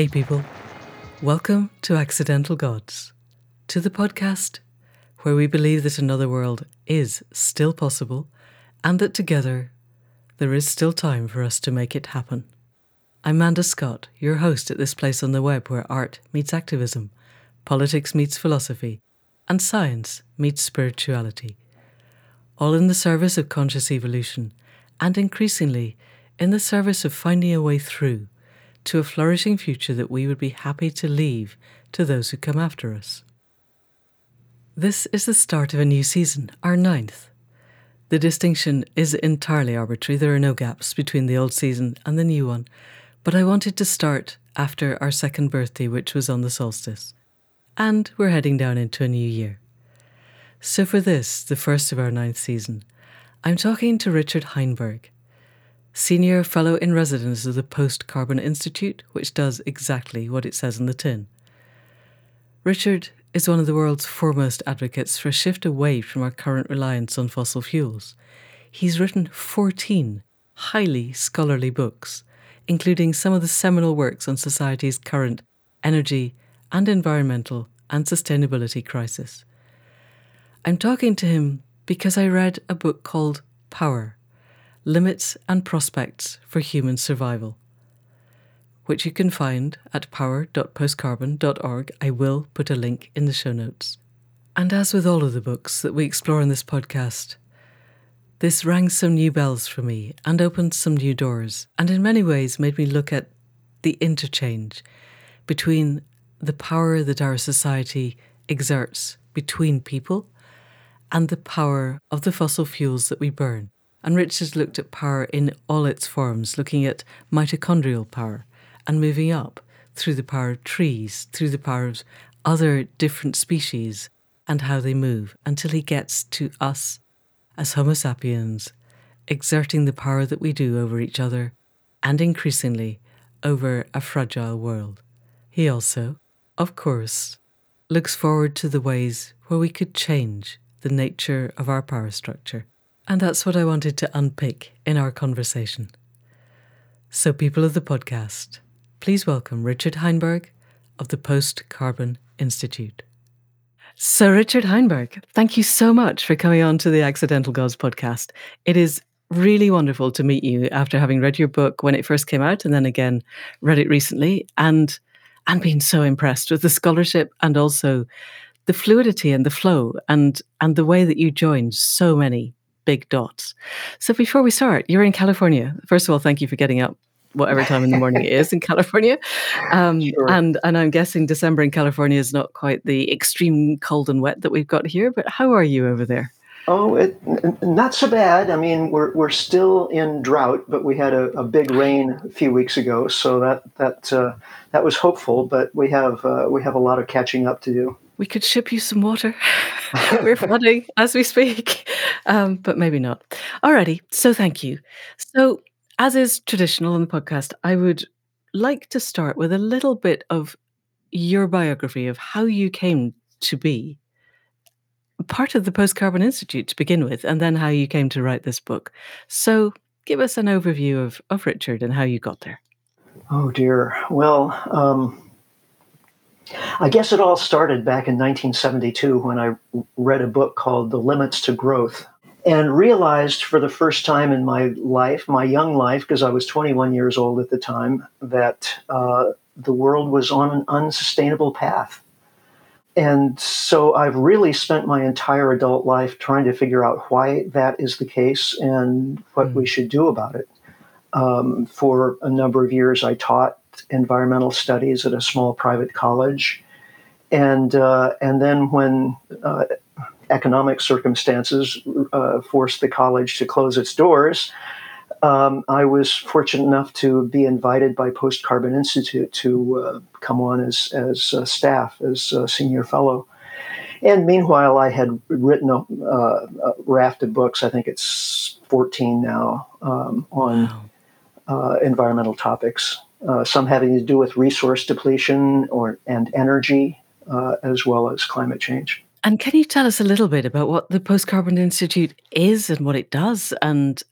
Hey, people. Welcome to Accidental Gods, to the podcast where we believe that another world is still possible and that together there is still time for us to make it happen. I'm Manda Scott, your host at this place on the web where art meets activism, politics meets philosophy, and science meets spirituality, all in the service of conscious evolution and increasingly in the service of finding a way through to a flourishing future that we would be happy to leave to those who come after us. This is the start of a new season, our ninth. The distinction is entirely arbitrary. There are no gaps between the old season and the new one, but I wanted to start after our second birthday, which was on the solstice. And we're heading down into a new year. So, for this, the first of our ninth season, I'm talking to Richard Heinberg, Senior Fellow in Residence of the Post Carbon Institute, which does exactly what it says on the tin. Richard is one of the world's foremost advocates for a shift away from our current reliance on fossil fuels. He's written 14 highly scholarly books, including some of the seminal works on society's current energy and environmental and sustainability crisis. I'm talking to him because I read a book called Power Limits and Prospects for Human Survival, which you can find at power.postcarbon.org. I will put a link in the show notes. And as with all of the books that we explore in this podcast, this rang some new bells for me and opened some new doors, and in many ways made me look at the interchange between the power that our society exerts between people and the power of the fossil fuels that we burn. And Richard looked at power in all its forms, looking at mitochondrial power and moving up through the power of trees, through the power of other different species and how they move until he gets to us as Homo sapiens, exerting the power that we do over each other and increasingly over a fragile world. He also, of course, looks forward to the ways where we could change the nature of our power structure. And that's what I wanted to unpick in our conversation. So, people of the podcast, please welcome Richard Heinberg of the Post Carbon Institute. So, Richard Heinberg, thank you so much for coming on to the Accidental Gods podcast. It is really wonderful to meet you after having read your book when it first came out and then again read it recently and and been so impressed with the scholarship and also the fluidity and the flow and and the way that you joined so many big dots. So before we start, you're in California. First of all, thank you for getting up whatever time in the morning it is in California. Um, sure. And and I'm guessing December in California is not quite the extreme cold and wet that we've got here. But how are you over there? Oh, it, not so bad. I mean, we're we're still in drought, but we had a, a big rain a few weeks ago, so that that uh, that was hopeful. But we have uh, we have a lot of catching up to do we could ship you some water. We're flooding as we speak, um, but maybe not. Alrighty, so thank you. So, as is traditional on the podcast, I would like to start with a little bit of your biography of how you came to be part of the Post Carbon Institute to begin with, and then how you came to write this book. So, give us an overview of, of Richard and how you got there. Oh, dear. Well, um, I guess it all started back in 1972 when I read a book called The Limits to Growth and realized for the first time in my life, my young life, because I was 21 years old at the time, that uh, the world was on an unsustainable path. And so I've really spent my entire adult life trying to figure out why that is the case and what mm. we should do about it. Um, for a number of years, I taught environmental studies at a small private college, and uh, and then when uh, economic circumstances uh, forced the college to close its doors, um, I was fortunate enough to be invited by Post Carbon Institute to uh, come on as as staff as senior fellow. And meanwhile, I had written a, uh, a, raft of books. I think it's 14 now um, on wow. uh, environmental topics uh, some having to do with resource depletion or and energy, uh, as well as climate change. And can you tell us a little bit about what the Post Carbon Institute is and what it does, and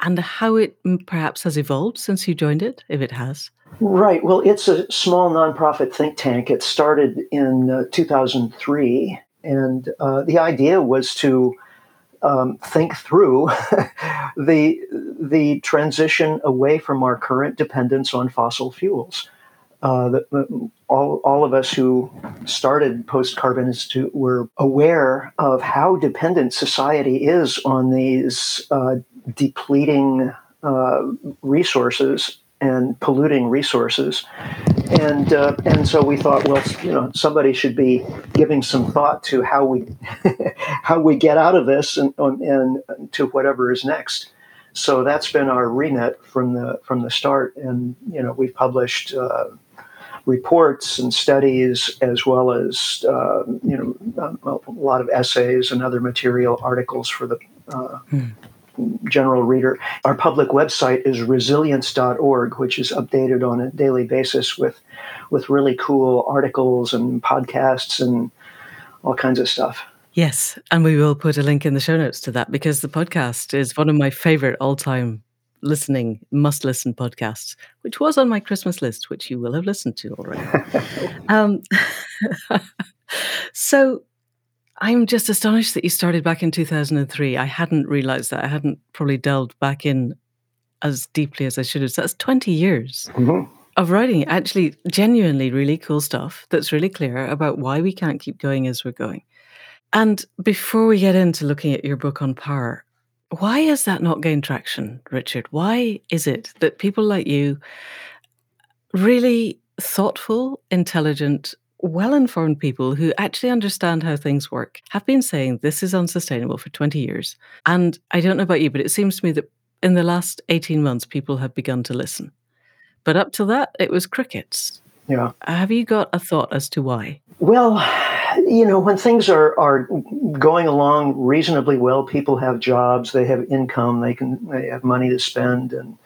and how it perhaps has evolved since you joined it, if it has. Right. Well, it's a small nonprofit think tank. It started in uh, 2003, and uh, the idea was to um, think through the the transition away from our current dependence on fossil fuels. Uh, the, the, all, all of us who started Post Carbon Institute were aware of how dependent society is on these uh, depleting uh, resources and polluting resources. And uh, and so we thought, well, you know, somebody should be giving some thought to how we how we get out of this and, and to whatever is next. So that's been our remit from the from the start. And you know, we've published. Uh, reports and studies, as well as uh, you know a lot of essays and other material, articles for the uh, hmm general reader. Our public website is resilience.org, which is updated on a daily basis with with really cool articles and podcasts and all kinds of stuff. Yes, and we will put a link in the show notes to that because the podcast is one of my favorite all-time listening must listen podcasts, which was on my Christmas list, which you will have listened to already. um, so I'm just astonished that you started back in 2003. I hadn't realized that. I hadn't probably delved back in as deeply as I should have. So that's 20 years mm-hmm. of writing actually genuinely really cool stuff that's really clear about why we can't keep going as we're going. And before we get into looking at your book on power, why has that not gained traction, Richard? Why is it that people like you, really thoughtful, intelligent, well informed people who actually understand how things work have been saying this is unsustainable for 20 years. And I don't know about you, but it seems to me that in the last 18 months, people have begun to listen. But up to that, it was crickets. Yeah. Have you got a thought as to why? Well, you know, when things are, are going along reasonably well, people have jobs, they have income, they can they have money to spend and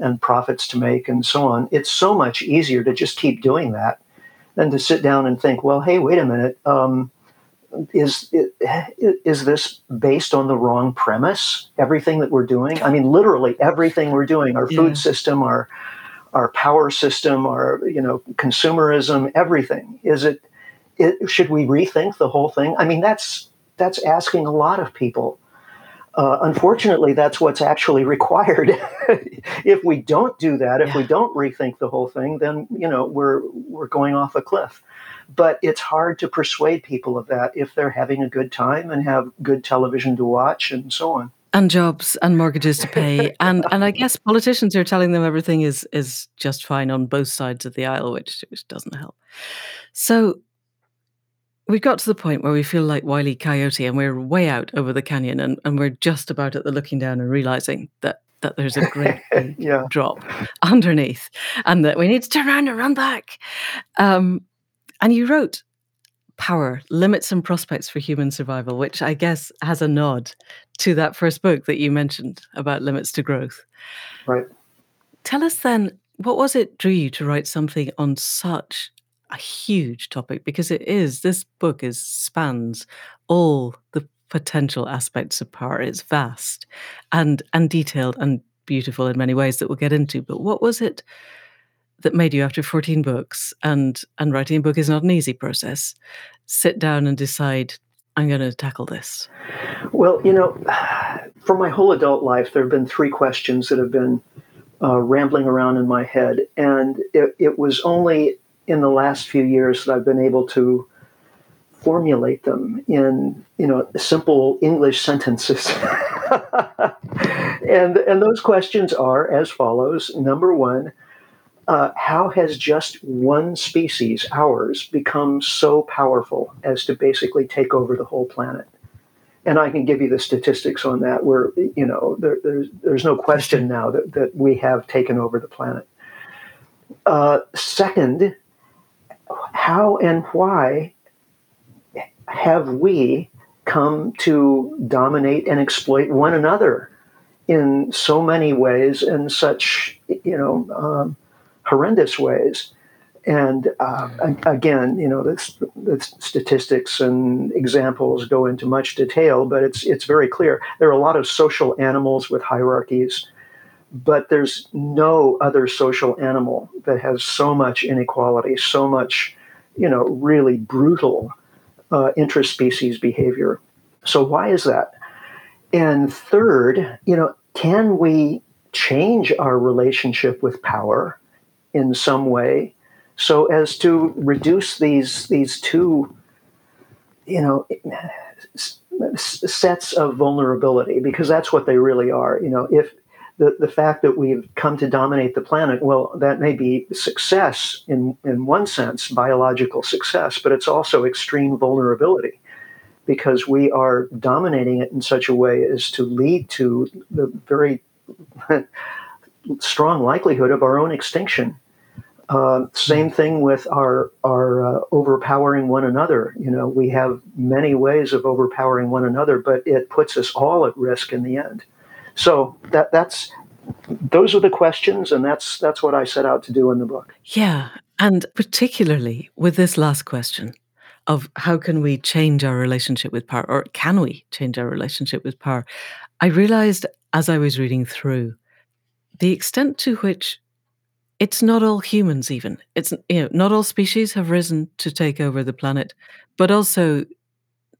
and profits to make and so on. It's so much easier to just keep doing that than to sit down and think, well, hey, wait a minute. Um, is is this based on the wrong premise? Everything that we're doing, I mean, literally everything we're doing, our food yeah. system, our our power system, our you know consumerism, everything. Is it, it? Should we rethink the whole thing? I mean, that's that's asking a lot of people. Uh, unfortunately, that's what's actually required. if we don't do that, if yeah. we don't rethink the whole thing, then you know we're we're going off a cliff. But it's hard to persuade people of that if they're having a good time and have good television to watch and so on. And jobs and mortgages to pay, and and I guess politicians are telling them everything is is just fine on both sides of the aisle, which which doesn't help. So we got to the point where we feel like Wiley Coyote and we're way out over the canyon and, and we're just about at the looking down and realizing that that there's a great yeah. drop underneath and that we need to turn around and run back. Um, and you wrote Power, Limits and Prospects for Human Survival, which I guess has a nod to that first book that you mentioned about limits to growth. Right. Tell us then, what was it drew you to write something on such a huge topic because it is this book is spans all the potential aspects of power. It's vast and and detailed and beautiful in many ways that we'll get into but what was it that made you after 14 books and and writing a book is not an easy process sit down and decide i'm going to tackle this well you know for my whole adult life there have been three questions that have been uh, rambling around in my head and it, it was only in the last few years that I've been able to formulate them in you know simple English sentences. and and those questions are as follows: Number one, uh, how has just one species, ours, become so powerful as to basically take over the whole planet? And I can give you the statistics on that. Where you know there, there's there's no question now that that we have taken over the planet. Uh, second, how and why have we come to dominate and exploit one another in so many ways, in such you know um, horrendous ways? And uh, again, you know, the, the statistics and examples go into much detail, but it's it's very clear. There are a lot of social animals with hierarchies but there's no other social animal that has so much inequality, so much, you know, really brutal uh, interspecies behavior. So why is that? And third, you know, can we change our relationship with power in some way so as to reduce these these two, you know, sets of vulnerability because that's what they really are. You know, if the, the fact that we've come to dominate the planet, well, that may be success in, in one sense, biological success, but it's also extreme vulnerability because we are dominating it in such a way as to lead to the very strong likelihood of our own extinction. Uh, same thing with our our uh, overpowering one another. You know, we have many ways of overpowering one another, but it puts us all at risk in the end. So that that's those are the questions, and that's that's what I set out to do in the book. Yeah, and particularly with this last question of how can we change our relationship with power, or can we change our relationship with power? I realized as I was reading through the extent to which it's not all humans even it's you know not all species have risen to take over the planet but also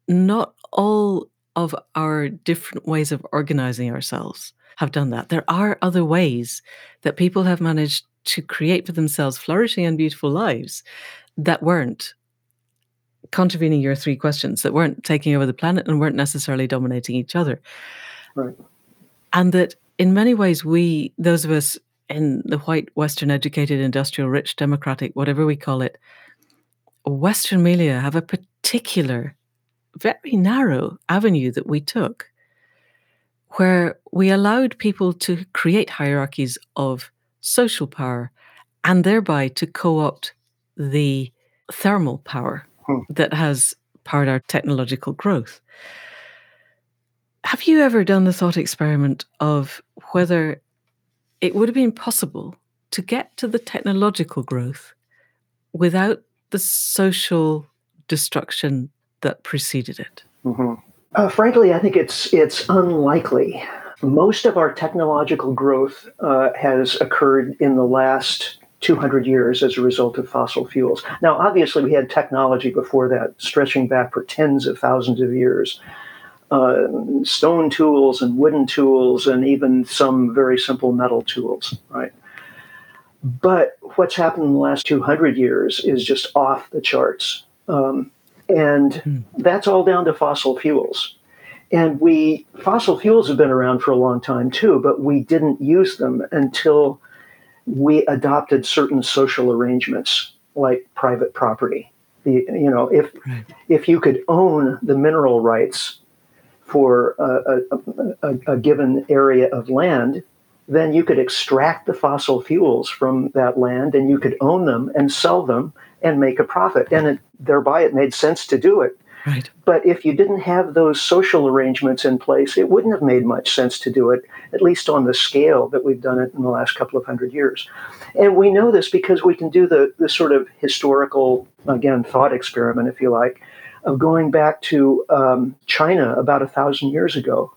not all of our different ways of organizing ourselves have done that. There are other ways that people have managed to create for themselves flourishing and beautiful lives that weren't contravening your three questions that weren't taking over the planet and weren't necessarily dominating each other. Right. And that in many ways we those of us in the white, Western educated, industrial, rich, democratic, whatever we call it, Western media have a particular, very narrow avenue that we took where we allowed people to create hierarchies of social power and thereby to co opt the thermal power hmm. that has powered our technological growth. Have you ever done the thought experiment of whether it would have been possible to get to the technological growth without the social destruction that preceded it? Mm-hmm. Uh, frankly, I think it's it's unlikely. Most of our technological growth uh, has occurred in the last 200 years as a result of fossil fuels. Now, obviously, we had technology before that, stretching back for tens of thousands of years uh, stone tools and wooden tools and even some very simple metal tools, right? But what's happened in the last 200 years is just off the charts. Um, and mm. that's all down to fossil fuels. And we, fossil fuels have been around for a long time too, but we didn't use them until we adopted certain social arrangements like private property. The, you know, if, right. if you could own the mineral rights for a, a, a, a, given area of land, then you could extract the fossil fuels from that land and you could own them and sell them and make a profit. And it, thereby it made sense to do it. Right. But if you didn't have those social arrangements in place, it wouldn't have made much sense to do it, at least on the scale that we've done it in the last couple of hundred years. And we know this because we can do the, the sort of historical, again, thought experiment, if you like, of going back to um, China about a thousand years ago.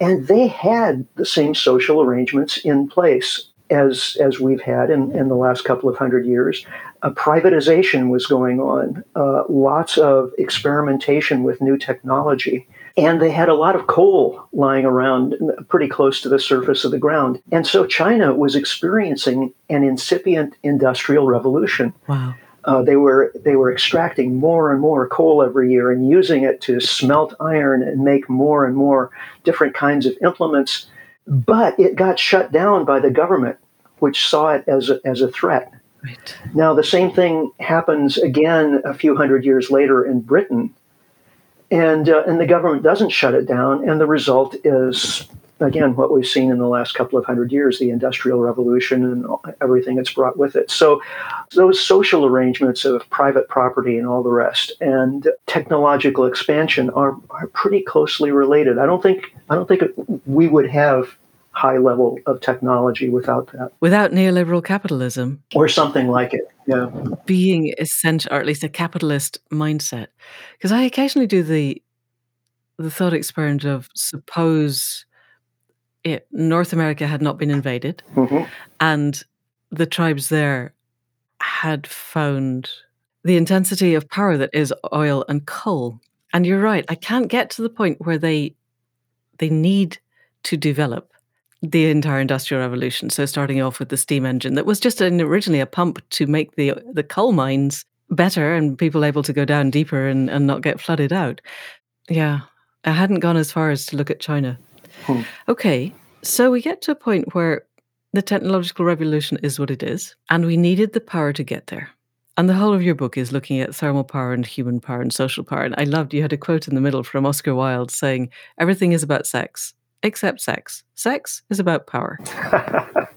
And they had the same social arrangements in place as, as we've had in, in the last couple of hundred years. A privatization was going on, uh, lots of experimentation with new technology. And they had a lot of coal lying around pretty close to the surface of the ground. And so China was experiencing an incipient industrial revolution. Wow. Uh, they were they were extracting more and more coal every year and using it to smelt iron and make more and more different kinds of implements. But it got shut down by the government, which saw it as a, as a threat. Right. Now the same thing happens again a few hundred years later in Britain, and uh, and the government doesn't shut it down, and the result is again, what we've seen in the last couple of hundred years, the Industrial Revolution and everything it's brought with it. So, those social arrangements of private property and all the rest, and technological expansion are, are pretty closely related. I don't think I don't think we would have high level of technology without that. Without neoliberal capitalism. Or something like it. Yeah. Being essential, or at least a capitalist mindset. Because I occasionally do the the thought experiment of suppose it, North America had not been invaded, Mhm. and the tribes there had found the intensity of power that is oil and coal. And you're right, I can't get to the point where they they need to develop the entire industrial revolution. So starting off with the steam engine that was just an, originally a pump to make the the coal mines better and people able to go down deeper and, and not get flooded out. Yeah. I hadn't gone as far as to look at China. Hmm. Okay. So we get to a point where the technological revolution is what it is, and we needed the power to get there. And the whole of your book is looking at thermal power and human power and social power. And I loved you had a quote in the middle from Oscar Wilde saying, Everything is about sex, except sex. Sex is about power.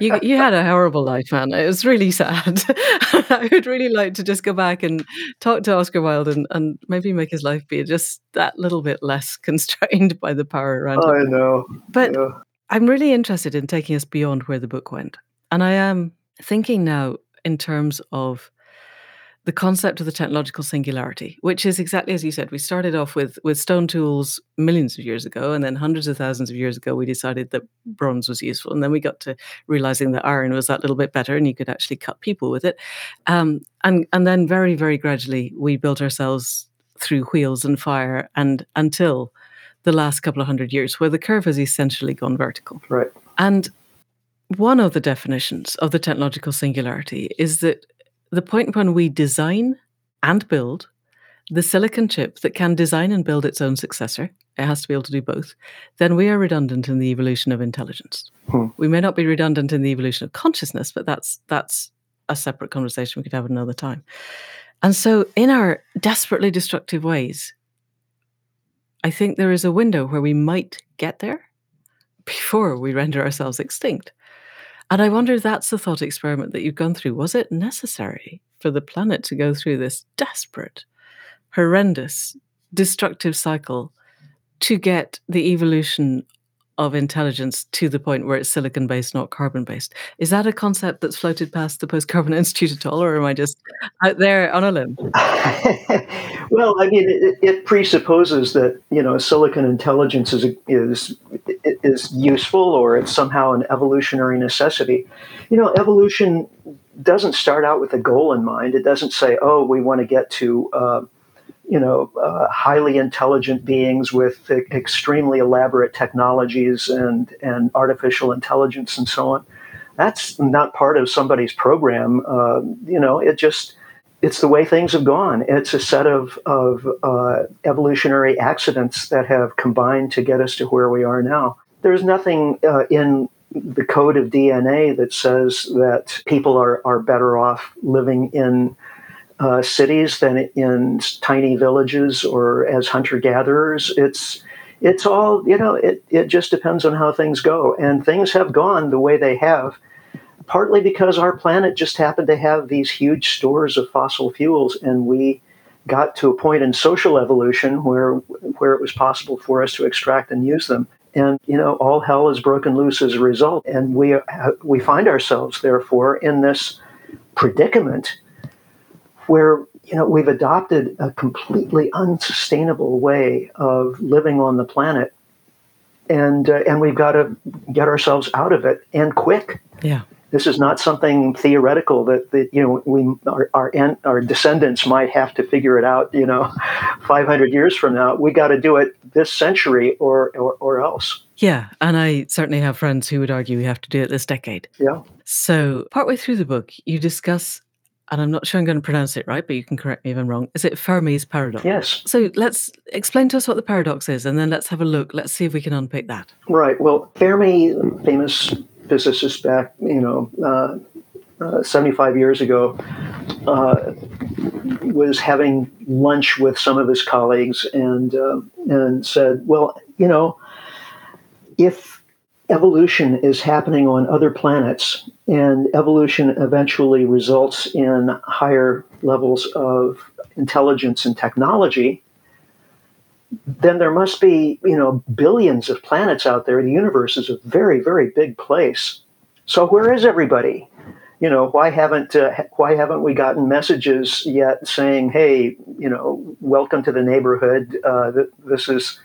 You, you had a horrible life, man. It was really sad. I would really like to just go back and talk to Oscar Wilde and, and maybe make his life be just that little bit less constrained by the power around I him. I know. But Yeah. I'm really interested in taking us beyond where the book went. And I am thinking now in terms of the concept of the technological singularity, which is exactly as you said. We started off with with stone tools millions of years ago, and then hundreds of thousands of years ago, we decided that bronze was useful, and then we got to realizing that iron was that little bit better, and you could actually cut people with it. Um, and and then very very gradually, we built ourselves through wheels and fire, and until the last couple of hundred years, where the curve has essentially gone vertical. Right. And one of the definitions of the technological singularity is that the point when we design and build the silicon chip that can design and build its own successor, it has to be able to do both, then we are redundant in the evolution of intelligence. Hmm. We may not be redundant in the evolution of consciousness, but that's that's a separate conversation we could have another time. And so in our desperately destructive ways, I think there is a window where we might get there before we render ourselves extinct. And I wonder if that's the thought experiment that you've gone through. Was it necessary for the planet to go through this desperate, horrendous, destructive cycle to get the evolution of intelligence to the point where it's silicon based, not carbon based? Is that a concept that's floated past the Post Carbon Institute at all, or am I just out there on a limb? well, I mean, it, it presupposes that you know silicon intelligence is is is useful or it's somehow an evolutionary necessity. You know, evolution doesn't start out with a goal in mind. It doesn't say, "Oh, we want to get to." Uh, you know, uh, highly intelligent beings with extremely elaborate technologies and and artificial intelligence and so on. That's not part of somebody's program. Uh, you know, it just it's the way things have gone. It's a set of of uh, evolutionary accidents that have combined to get us to where we are now. There's nothing uh, in the code of DNA that says that people are, are better off living in uh, cities than in tiny villages or as hunter gatherers. It's it's all you know. It it just depends on how things go, and things have gone the way they have, partly because our planet just happened to have these huge stores of fossil fuels, and we got to a point in social evolution where where it was possible for us to extract and use them. And you know, all hell is broken loose as a result, and we we find ourselves therefore in this predicament where you know we've adopted a completely unsustainable way of living on the planet and uh, and we've got to get ourselves out of it and quick Yeah. this is not something theoretical that, that you know we our our, an- our descendants might have to figure it out you know 500 years from now we got to do it this century or, or or else Yeah. And I certainly have friends who would argue we have to do it this decade. yeah So, partway through the book, you discuss, and I'm not sure I'm going to pronounce it right, but you can correct me if I'm wrong. Is it Fermi's paradox? yes So, let's explain to us what the paradox is, and then let's have a look. Let's see if we can unpick that. Right. Well, Fermi, famous physicist back, you know, uh, uh, 75 years ago, uh, was having lunch with some of his colleagues and uh, and said, "Well, you know, if evolution is happening on other planets and evolution eventually results in higher levels of intelligence and technology." then there must be you know billions of planets out there the universe is a very very big place so where is everybody you know why haven't uh, why haven't we gotten messages yet saying hey you know welcome to the neighborhood uh, th- this is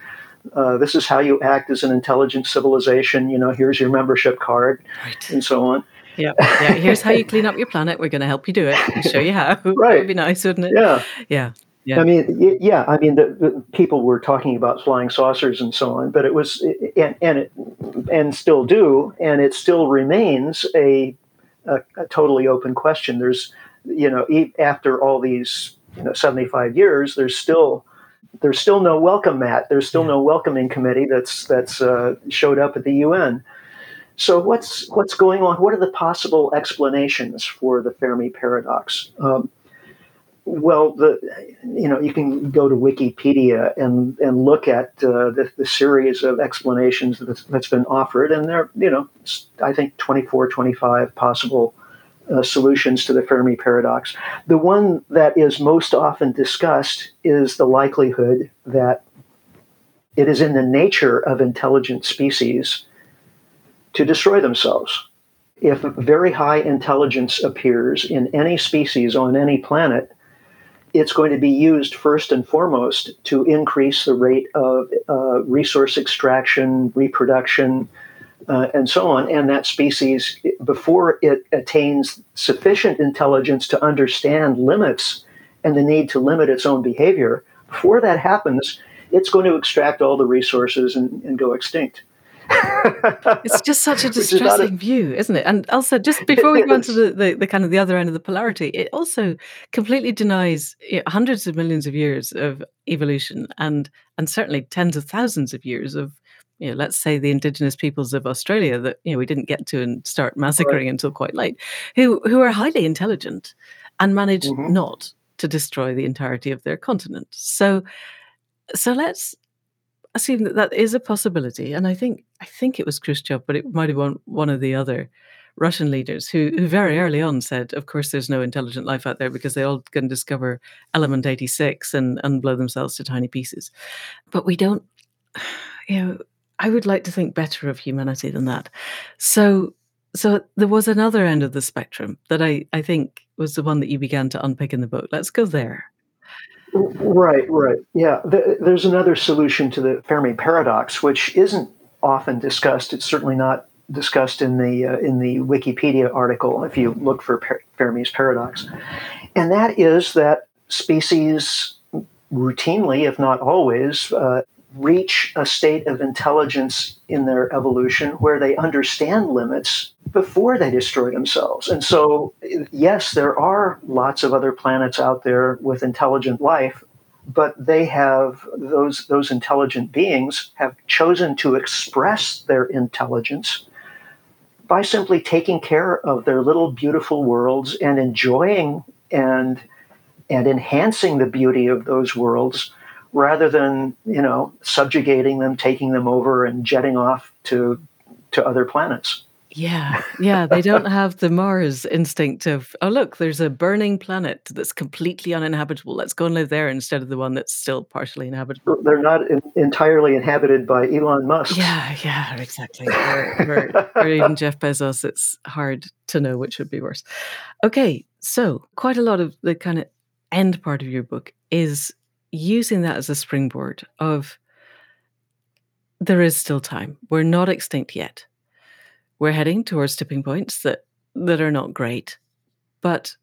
Uh, this is how you act as an intelligent civilization. You know, here's your membership card, Right. and so on. Yeah. Yeah. Here's how you clean up your planet. We're going to help you do it. We'll show you how. Right. would be nice, wouldn't it? Yeah. Yeah. Yeah. I mean, yeah, I mean, the, the people were talking about flying saucers and so on, but it was, and and it, and still do, and it still remains a, a, a totally open question. There's, you know, after all these, you know, seventy five years, there's still, there's still no welcome mat. There's still Yeah. no welcoming committee that's that's uh, showed up at the UN. So what's what's going on? What are the possible explanations for the Fermi paradox? Um, well, the you know you can go to Wikipedia and and look at uh, the, the series of explanations that's, that's been offered, and there you know I think 24, 25 possible uh, solutions to the Fermi paradox. The one that is most often discussed is the likelihood that it is in the nature of intelligent species to destroy themselves. If very high intelligence appears in any species on any planet, it's going to be used first and foremost to increase the rate of uh, resource extraction, reproduction, uh, and so on. And that species, before it attains sufficient intelligence to understand limits and the need to limit its own behavior, before that happens, it's going to extract all the resources and, and go extinct. It's just such a Which is a- distressing view, isn't it? And also, just before we go on to the, the, the kind of the other end of the polarity, it also completely denies you know, hundreds of millions of years of evolution and and certainly tens of thousands of years of you know, let's say the indigenous peoples of Australia that you know we didn't get to and start massacring until quite late, who who are highly intelligent and manage Mhm. not to destroy the entirety of their continent. So so let's assume that that is a possibility. And I think I think it was Khrushchev, but it might have been one of the other Russian leaders who, who very early on said, "Of course, there's no intelligent life out there because they all can discover element 86 and and blow themselves to tiny pieces." But we don't. You know, I would like to think better of humanity than that. So. So there was another end of the spectrum that I, I think was the one that you began to unpick in the book. Let's go there. Right, right. Yeah, there's another solution to the Fermi paradox, which isn't often discussed. It's certainly not discussed in the uh, in the Wikipedia article if you look for Fermi's paradox, and that is that species routinely, if not always, uh, reach a state of intelligence in their evolution where they understand limits before they destroy themselves. And so, yes, there are lots of other planets out there with intelligent life, but they have those those intelligent beings have chosen to express their intelligence by simply taking care of their little beautiful worlds and enjoying and and enhancing the beauty of those worlds rather than you know subjugating them taking them over and jetting off to to other planets Yeah, yeah, they don't have the Mars instinct of, oh, look, there's a burning planet that's completely uninhabitable. Let's go and live there instead of the one that's still partially inhabitable. they're not in, entirely inhabited by Elon Musk Yeah, yeah, exactly. Or, or, or even Jeff Bezos. It's hard to know which would be worse. Okay, so quite a lot of the kind of end part of your book is using that as a springboard of there is still time. We're not extinct yet. We're heading towards tipping points that that are not great, but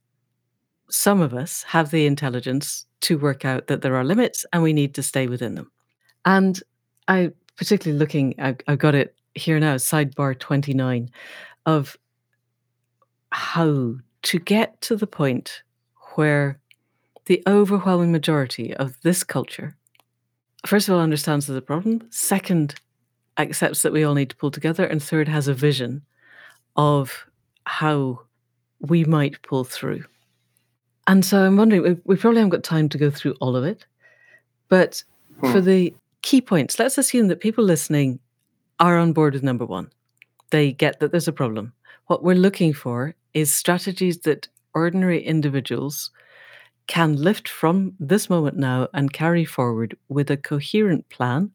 some of us have the intelligence to work out that there are limits and we need to stay within them. And I particularly looking, I, I've got it here now, sidebar 29, of how to get to the point where the overwhelming majority of this culture, first of all, understands there's a problem, second, accepts that we all need to pull together, and third, has a vision of how we might pull through. And so I'm wondering, we, we probably haven't got time to go through all of it, but for Hmm. the key points, let's assume that people listening are on board with number one. They get that there's a problem. What we're looking for is strategies that ordinary individuals can lift from this moment now and carry forward with a coherent plan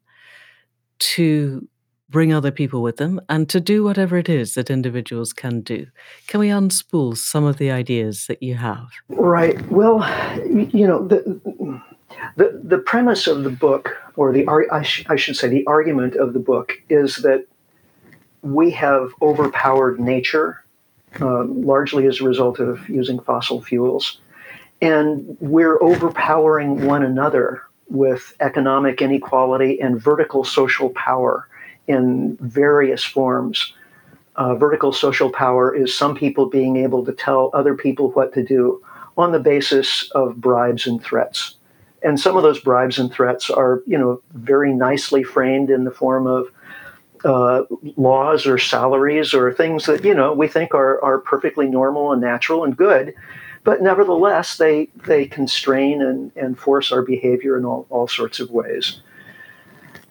to bring other people with them and to do whatever it is that individuals can do. Can we unspool some of the ideas that you have? Right. Well, you know, the, The, the premise of the book, or the I, sh- I should say, the argument of the book, is that we have overpowered nature, uh, largely as a result of using fossil fuels, and we're overpowering one another with economic inequality and vertical social power in various forms. Uh, vertical social power is some people being able to tell other people what to do on the basis of bribes and threats. And some of those bribes and threats are, you know, very nicely framed in the form of uh, laws or salaries or things that, you know, we think are, are perfectly normal and natural and good. But nevertheless, they, they constrain and, and force our behavior in all, all sorts of ways.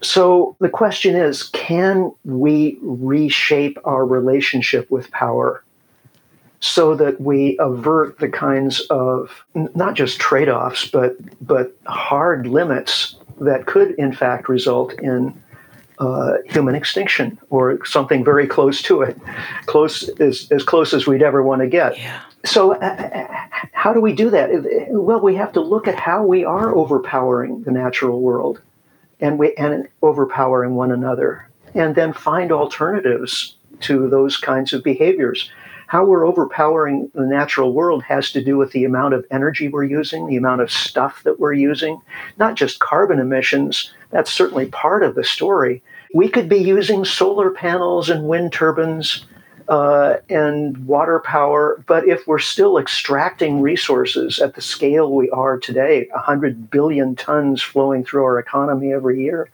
So the question is can we reshape our relationship with power so that we avert the kinds of not just trade offs, but, but hard limits that could, in fact, result in uh, human extinction or something very close to it, close as, as close as we'd ever want to get. Yeah. So, uh, uh, how do we do that? Well, we have to look at how we are overpowering the natural world, and we and overpowering one another, and then find alternatives to those kinds of behaviors how we're overpowering the natural world has to do with the amount of energy we're using, the amount of stuff that we're using, not just carbon emissions. That's certainly part of the story. We could be using solar panels and wind turbines uh, and water power, but if we're still extracting resources at the scale we are today, 100 billion tons flowing through our economy every year,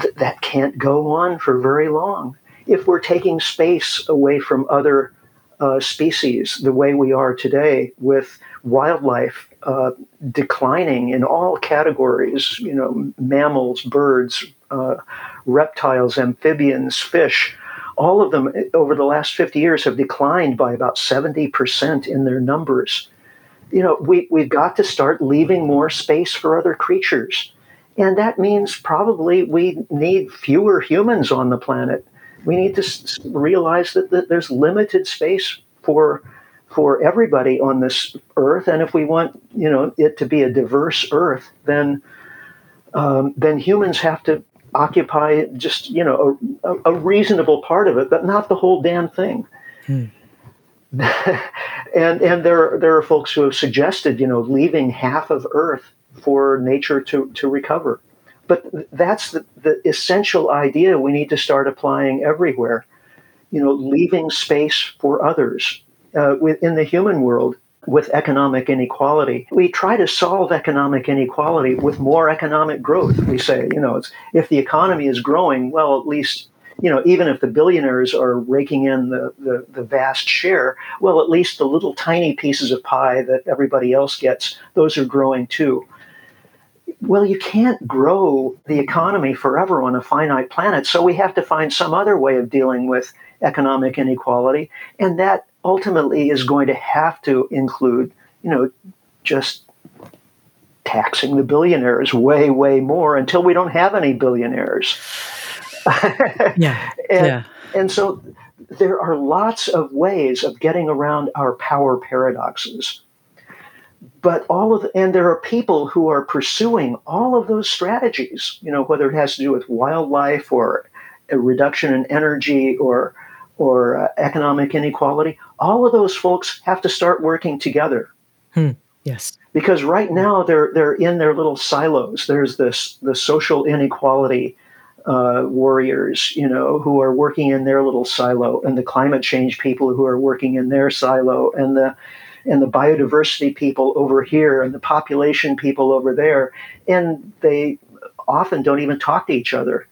th- that can't go on for very long if we're taking space away from other uh, species the way we are today with wildlife uh, declining in all categories you know mammals birds uh, reptiles amphibians fish all of them over the last 50 years have declined by about 70% in their numbers. You know we, we've got to start leaving more space for other creatures. And that means probably we need fewer humans on the planet we need to realize that, that there's limited space for for everybody on this earth and if we want you know it to be a diverse earth then um, then humans have to occupy just you know a, a, reasonable part of it but not the whole damn thing hmm. and and there there are folks who have suggested you know leaving half of earth for nature to to recover but that's the, the essential idea we need to start applying everywhere. You know, leaving space for others. Uh, within the human world, with economic inequality. We try to solve economic inequality with more economic growth. We say, you know, if the economy is growing, well, at least, you know, even if the billionaires are raking in the, the, the, vast share, well, at least the little tiny pieces of pie that everybody else gets, those are growing too well, you can't grow the economy forever on a finite planet. So we have to find some other way of dealing with economic inequality. And that ultimately is going to have to include, you know, just taxing the billionaires way, way more until we don't have any billionaires. yeah. and, yeah. and so there are lots of ways of getting around our power paradoxes but all of the, and there are people who are pursuing all of those strategies you know whether it has to do with wildlife or a reduction in energy or or uh, economic inequality all of those folks have to start working together hmm. yes because right now they're they're in their little silos there's this the social inequality uh, warriors, you know, who are working in their little silo, and the climate change people who are working in their silo, and the and the biodiversity people over here and the population people over there. And they often don't even talk to each other.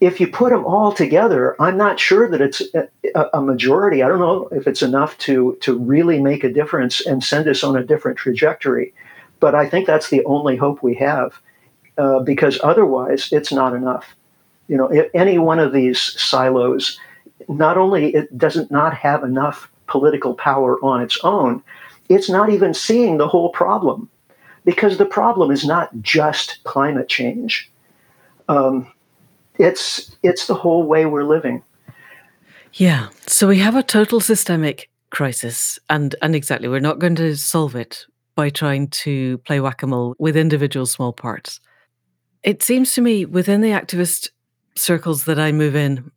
If you put them all together, I'm not sure that it's a, a majority. I don't know if it's enough to, to really make a difference and send us on a different trajectory. But I think that's the only hope we have uh, because otherwise it's not enough. You know, any one of these silos, not only it doesn't not have enough political power on its own, it's not even seeing the whole problem because the problem is not just climate change. Um, it's it's the whole way we're living. Yeah. So we have a total systemic crisis, and and exactly, we're not going to solve it by trying to play whack a mole with individual small parts. It seems to me within the activist circles that I move in,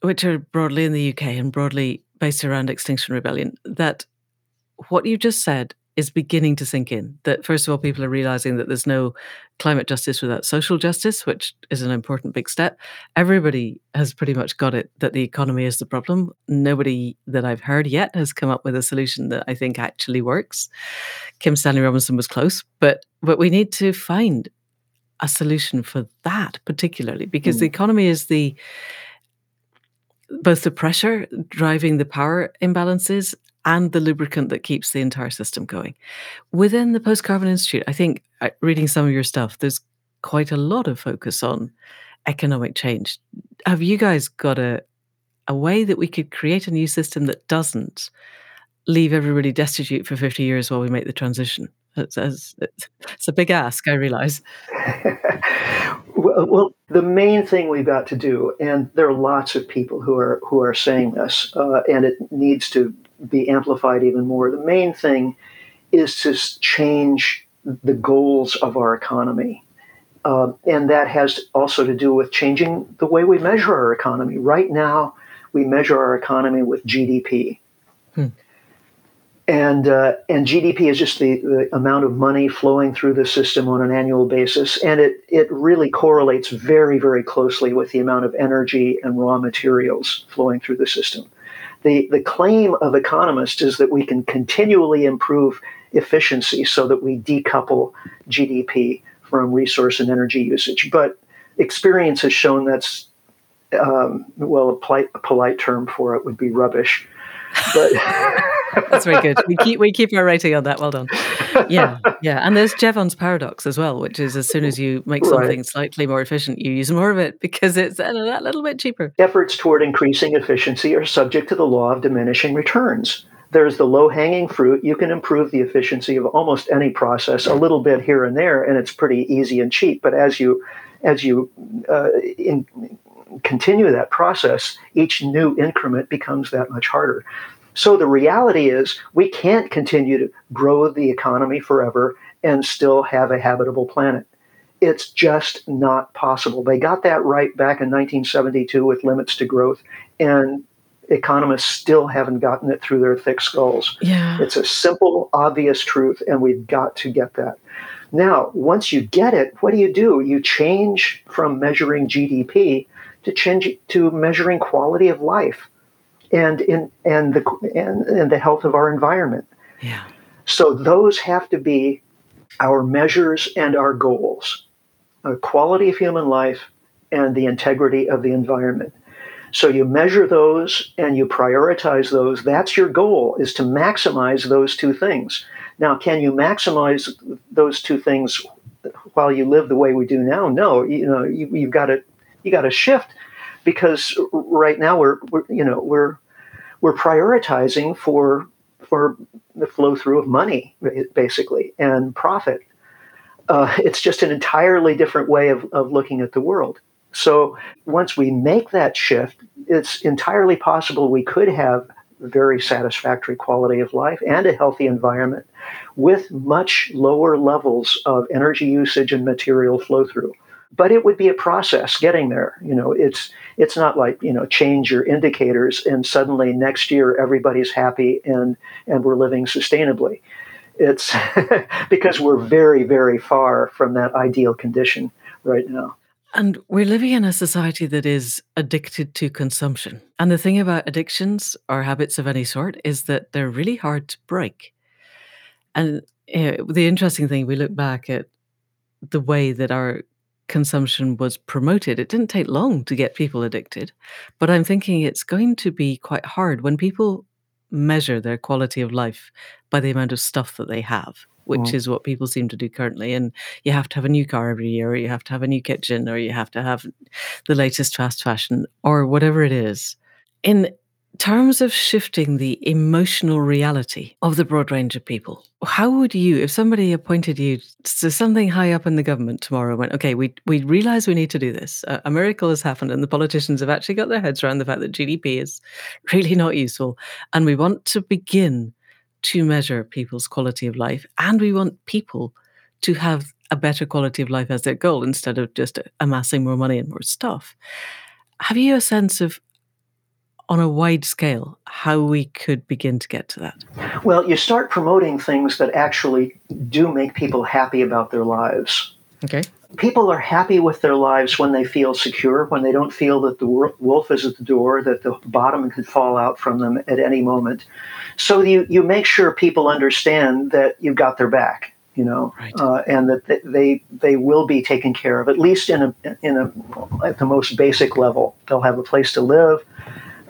which are broadly in the UK and broadly based around Extinction Rebellion, that what you just said is beginning to sink in. That first of all, people are realizing that there's no climate justice without social justice, which is an important big step. Everybody has pretty much got it that the economy is the problem. Nobody that I've heard yet has come up with a solution that I think actually works. Kim Stanley Robinson was close, but but we need to find a solution for that particularly because mm. the economy is the both the pressure driving the power imbalances and the lubricant that keeps the entire system going. Within the Post Carbon Institute, I think uh, reading some of your stuff, there's quite a lot of focus on economic change. Have you guys got a a way that we could create a new system that doesn't leave everybody destitute for 50 years while we make the transition? It's, it's, a big ask, I realize. well, well, the main thing we've got to do, and there are lots of people who are who are saying this, uh, and it needs to be amplified even more. The main thing is to change the goals of our economy. Uh, and that has also to do with changing the way we measure our economy. Right now, we measure our economy with GDP. Hmm. And, uh, and GDP is just the, the amount of money flowing through the system on an annual basis. And it, it really correlates very, very closely with the amount of energy and raw materials flowing through the system the, the claim of economists is that we can continually improve efficiency so that we decouple GDP from resource and energy usage. But experience has shown that's, um, well, a polite, a polite term for it would be rubbish. But That's very good. We keep we keep our rating on that. Well done. Yeah, yeah. And there's Jevons paradox as well, which is as soon as you make something right. slightly more efficient, you use more of it because it's a little bit cheaper. Efforts toward increasing efficiency are subject to the law of diminishing returns. There's the low hanging fruit. You can improve the efficiency of almost any process a little bit here and there, and it's pretty easy and cheap. But as you as you uh, in, continue that process, each new increment becomes that much harder. So the reality is, we can't continue to grow the economy forever and still have a habitable planet. It's just not possible. They got that right back in 1972 with limits to growth, and economists still haven't gotten it through their thick skulls. Yeah. It's a simple, obvious truth, and we've got to get that. Now, once you get it, what do you do? You change from measuring GDP to change to measuring quality of life and in and the and, and the health of our environment. Yeah. So those have to be our measures and our goals: uh, quality of human life and the integrity of the environment. So you measure those and you prioritize those. That's your goal: is to maximize those two things. Now, can you maximize those two things while you live the way we do now? No. You know, you, you've got to you got to shift because right now we're, we're you know we're we're prioritizing for for the flow through of money basically and profit. Uh, it's just an entirely different way of, of looking at the world. So once we make that shift it's entirely possible we could have very satisfactory quality of life and a healthy environment with much lower levels of energy usage and material flow through. But it would be a process getting there you know. It's it's not like you know change your indicators and suddenly next year everybody's happy and and we're living sustainably. It's because we're very very far from that ideal condition right now. And we're living in a society that is addicted to consumption. And the thing about addictions or habits of any sort is that they're really hard to break. And you know, the interesting thing we look back at the way that our consumption was promoted, it didn't take long to get people addicted. But I'm thinking it's going to be quite hard when people measure their quality of life by the amount of stuff that they have, which mm. is what people seem to do currently. And you have to have a new car every year, or you have to have a new kitchen, or you have to have the latest fast fashion, or whatever it is. In terms of shifting the emotional reality of the broad range of people, how would you, if somebody appointed you to something high up in the government tomorrow, went, okay, we, we realize we need to do this. A, a miracle has happened, and the politicians have actually got their heads around the fact that GDP is really not useful. And we want to begin to measure people's quality of life and we want people to have a better quality of life as their goal instead of just amassing more money and more stuff. Have you a sense of, on a wide scale, how we could begin to get to that? Well, you start promoting things that actually do make people happy about their lives. Okay. People are happy with their lives when they feel secure, when they don't feel that the wolf is at the door, that the bottom could fall out from them at any moment. So you, you make sure people understand that you've got their back you know, right. uh, and that they they will be taken care of at least in a in a at the most basic level. They'll have a place to live,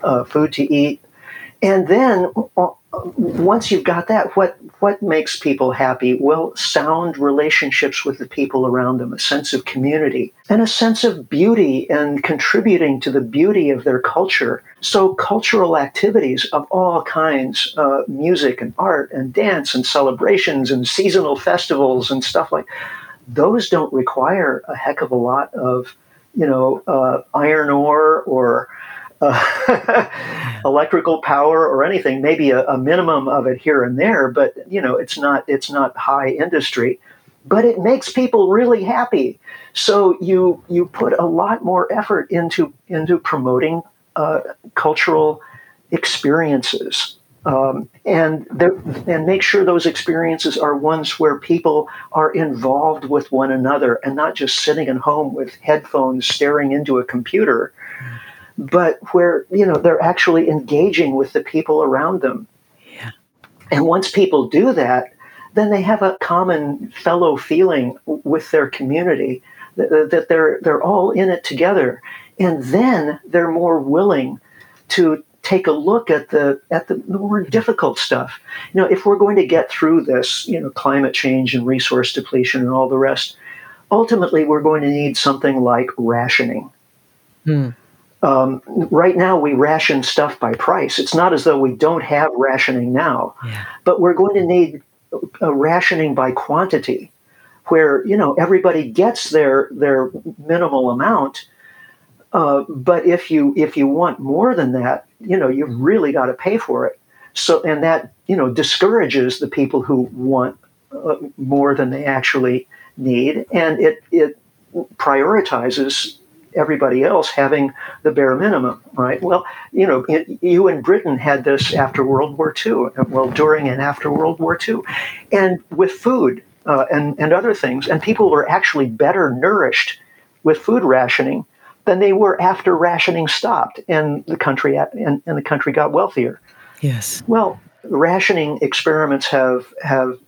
uh, food to eat, and then uh, once you've got that, what what makes people happy? Well, sound relationships with the people around them, a sense of community, and a sense of beauty and contributing to the beauty of their culture. So, cultural activities of all kinds uh, music and art and dance and celebrations and seasonal festivals and stuff like those don't require a heck of a lot of, you know, uh, iron ore or uh, electrical power or anything. Maybe a, a minimum of it here and there, but you know, it's not it's not high industry. But it makes people really happy. So you you put a lot more effort into into promoting uh, cultural experiences. Um, and and make sure those experiences are ones where people are involved with one another and not just sitting at home with headphones staring into a computer but where you know they're actually engaging with the people around them. Yeah. And once people do that, then they have a common fellow feeling with their community that, they're they're all in it together, and then they're more willing to take a look at the at the more difficult stuff. You know, if we're going to get through this, you know, climate change and resource depletion and all the rest, ultimately we're going to need something like rationing. Hmm. Um, right now, we ration stuff by price. It's not as though we don't have rationing now, yeah. but we're going to need a rationing by quantity, where you know everybody gets their their minimal amount. Uh, but if you if you want more than that, you know you've really got to pay for it. So and that you know discourages the people who want uh, more than they actually need, and it it prioritizes everybody else having the bare minimum, right? Well, you know, it, you and Britain had this after World War II, well, during and after World War II, and with food uh, and, and other things. And people were actually better nourished with food rationing than they were after rationing stopped and the country and, and the country got wealthier. Yes. Well, rationing experiments have have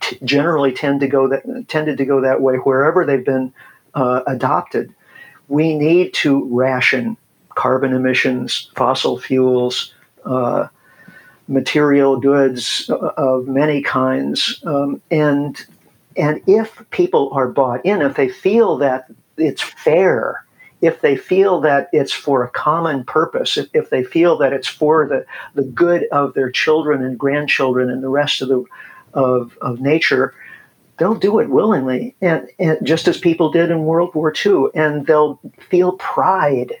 t- generally tend to go that tended to go that way wherever they've been uh, adopted we need to ration carbon emissions, fossil fuels, uh, material goods of many kinds, um, and and if people are bought in, if they feel that it's fair, if they feel that it's for a common purpose, if, if they feel that it's for the, the good of their children and grandchildren and the rest of the of, of nature, they'll do it willingly, and, and just as people did in World War II, and they'll feel pride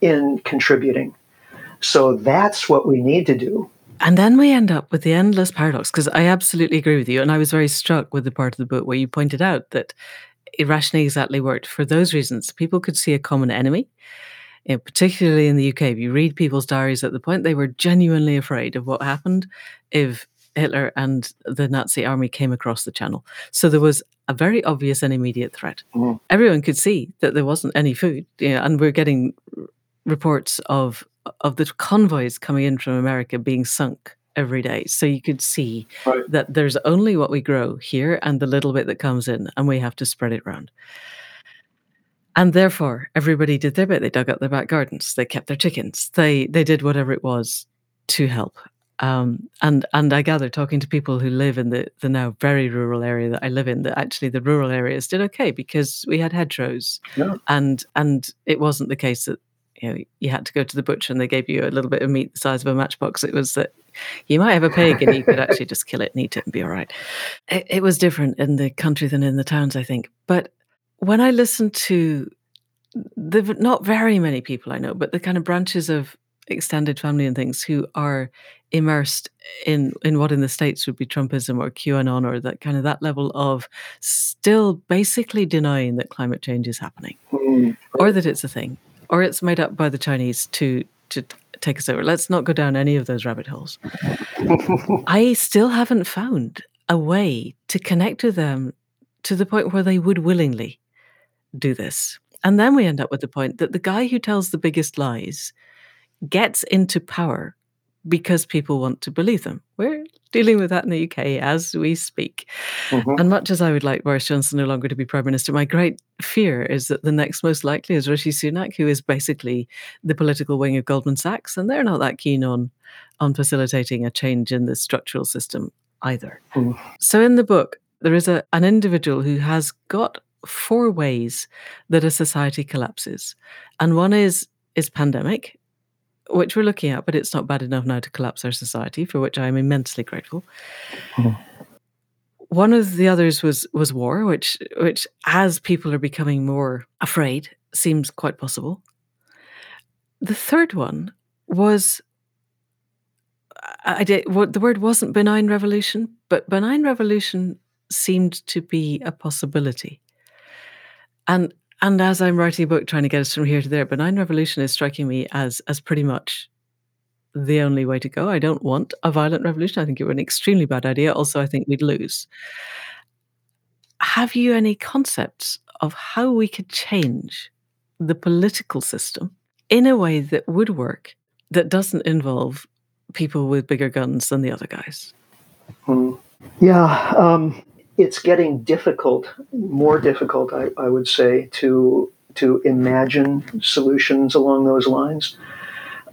in contributing. So that's what we need to do. And then we end up with the endless paradox, because I absolutely agree with you. And I was very struck with the part of the book where you pointed out that irrationally exactly worked for those reasons. People could see a common enemy. You know, particularly in the UK, if you read people's diaries at the point they were genuinely afraid of what happened if Hitler and the Nazi army came across the channel. So there was a very obvious and immediate threat. Mm-hmm. Everyone could see that there wasn't any food, you know, and we're getting reports of of the convoys coming in from America being sunk every day. So you could see right. that there's only what we grow here and the little bit that comes in, and we have to spread it around. And therefore, everybody did their bit. They dug up their back gardens. They kept their chickens. They they did whatever it was to help. Um, and and I gather talking to people who live in the the now very rural area that I live in, that actually the rural areas did okay because we had hedgerows, yeah. and and it wasn't the case that you know you had to go to the butcher and they gave you a little bit of meat the size of a matchbox. It was that you might have a pig and you could actually just kill it and eat it and be all right. It, it was different in the country than in the towns, I think. But when I listen to the not very many people I know, but the kind of branches of extended family and things who are immersed in in what in the states would be Trumpism or QAnon or that kind of that level of still basically denying that climate change is happening mm. or that it's a thing or it's made up by the Chinese to to take us over. Let's not go down any of those rabbit holes. I still haven't found a way to connect with them to the point where they would willingly do this. And then we end up with the point that the guy who tells the biggest lies gets into power because people want to believe them. We're dealing with that in the UK as we speak. Mm-hmm. And much as I would like Boris Johnson no longer to be Prime Minister, my great fear is that the next most likely is Rishi Sunak, who is basically the political wing of Goldman Sachs, and they're not that keen on, on facilitating a change in the structural system either. Mm. So in the book, there is a, an individual who has got four ways that a society collapses. And one is is pandemic, which we're looking at, but it's not bad enough now to collapse our society, for which I am immensely grateful. Mm-hmm. One of the others was was war, which which as people are becoming more afraid, seems quite possible. The third one was I did what the word wasn't benign revolution, but benign revolution seemed to be a possibility. And and as I'm writing a book trying to get us from here to there, benign revolution is striking me as as pretty much the only way to go. I don't want a violent revolution. I think it would be an extremely bad idea. Also, I think we'd lose. Have you any concepts of how we could change the political system in a way that would work that doesn't involve people with bigger guns than the other guys? Hmm. Yeah, um, it's getting difficult, more difficult, I, I would say, to to imagine solutions along those lines.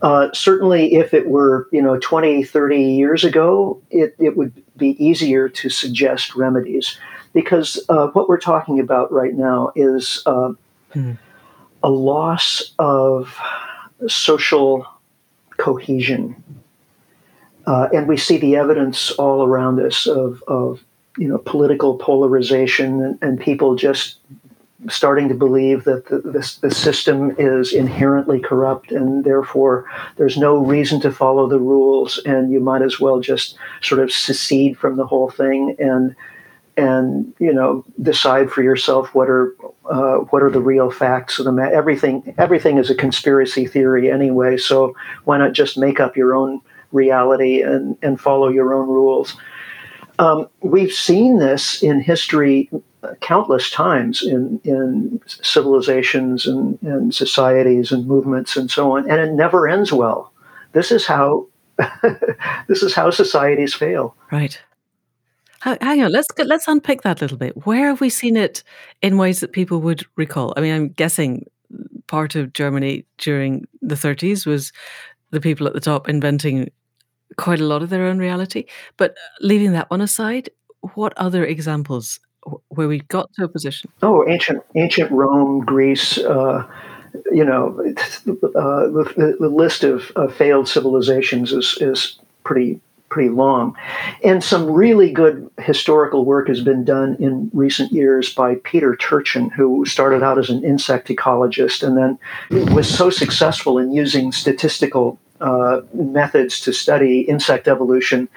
Uh, certainly, if it were, you know, 20, 30 years ago, it, it would be easier to suggest remedies because uh, what we're talking about right now is uh, hmm. a loss of social cohesion. Uh, and we see the evidence all around us of, of you know political polarization and, people just starting to believe that the, the, the, system is inherently corrupt and therefore there's no reason to follow the rules and you might as well just sort of secede from the whole thing and and you know decide for yourself what are uh, what are the real facts of the matter. Everything everything is a conspiracy theory anyway. So why not just make up your own reality and and follow your own rules? Um, we've seen this in history countless times in, in civilizations and, and societies and movements and so on, and it never ends well. This is how this is how societies fail. Right. Hang on, let's let's unpick that a little bit. Where have we seen it in ways that people would recall? I mean, I'm guessing part of Germany during the 30s was the people at the top inventing quite a lot of their own reality. But uh, leaving that one aside, what other examples where we got to a position? Oh, ancient ancient Rome, Greece. Uh, you know, uh, the, the, list of, of failed civilizations is is pretty pretty long. And some really good historical work has been done in recent years by Peter Turchin, who started out as an insect ecologist and then was so successful in using statistical uh, methods to study insect evolution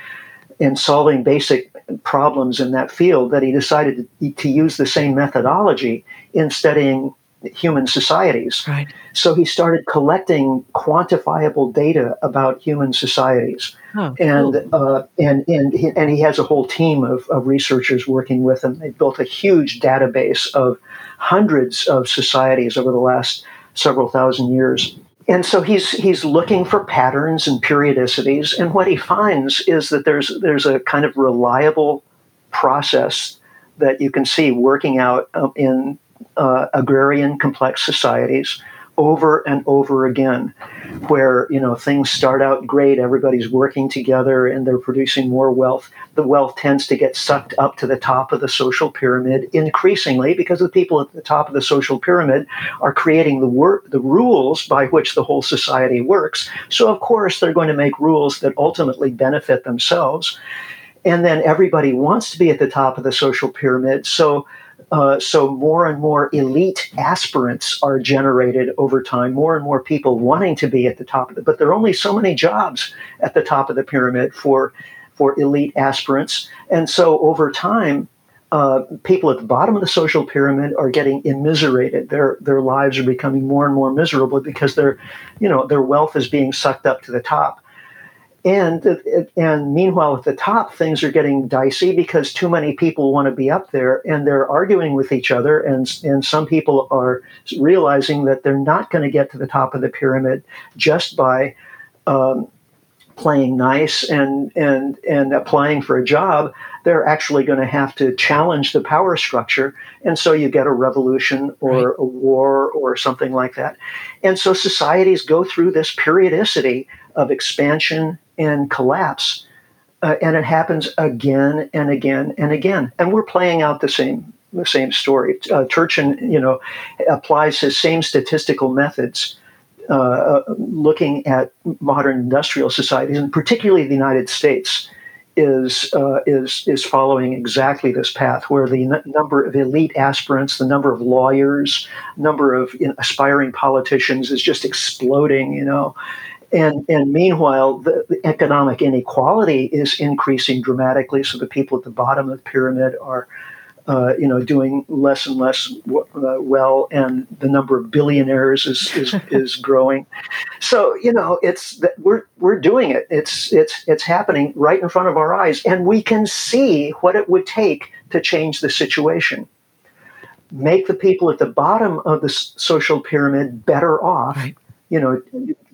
and solving basic problems in that field that he decided to, to use the same methodology in studying human societies. Right. So he started collecting quantifiable data about human societies. Oh, and, cool. uh, and, and, he, and he has a whole team of, of researchers working with him. They built a huge database of hundreds of societies over the last several thousand years and so he's he's looking for patterns and periodicities. And what he finds is that there's there's a kind of reliable process that you can see working out um, in uh, agrarian complex societies over and over again where you know things start out great everybody's working together and they're producing more wealth. The wealth tends to get sucked up to the top of the social pyramid increasingly because the people at the top of the social pyramid are creating the work the rules by which the whole society works. So of course they're going to make rules that ultimately benefit themselves. And then everybody wants to be at the top of the social pyramid. So Uh, so more and more elite aspirants are generated over time. More and more people wanting to be at the top of it, but there are only so many jobs at the top of the pyramid for for elite aspirants, and so over time, uh, people at the bottom of the social pyramid are getting immiserated. Their their lives are becoming more and more miserable because their, you know, their wealth is being sucked up to the top. And and meanwhile, at the top, things are getting dicey because too many people want to be up there, and they're arguing with each other. And and some people are realizing that they're not going to get to the top of the pyramid just by um, playing nice and and and applying for a job they're actually going to have to challenge the power structure and so you get a revolution or right. a war or something like that and so societies go through this periodicity of expansion and collapse uh, and it happens again and again and again and we're playing out the same the same story uh, turchin you know applies his same statistical methods uh, looking at modern industrial societies, and particularly the United States, is uh, is is following exactly this path, where the n- number of elite aspirants, the number of lawyers, number of you know, aspiring politicians is just exploding. You know, and and meanwhile, the, the, economic inequality is increasing dramatically. So the people at the bottom of the pyramid are uh, you know, doing less and less w- uh, well, and the number of billionaires is is, is growing. So you know, it's we're we're doing it. It's it's it's happening right in front of our eyes, and we can see what it would take to change the situation. Make the people at the bottom of the social pyramid better off. Right. You know,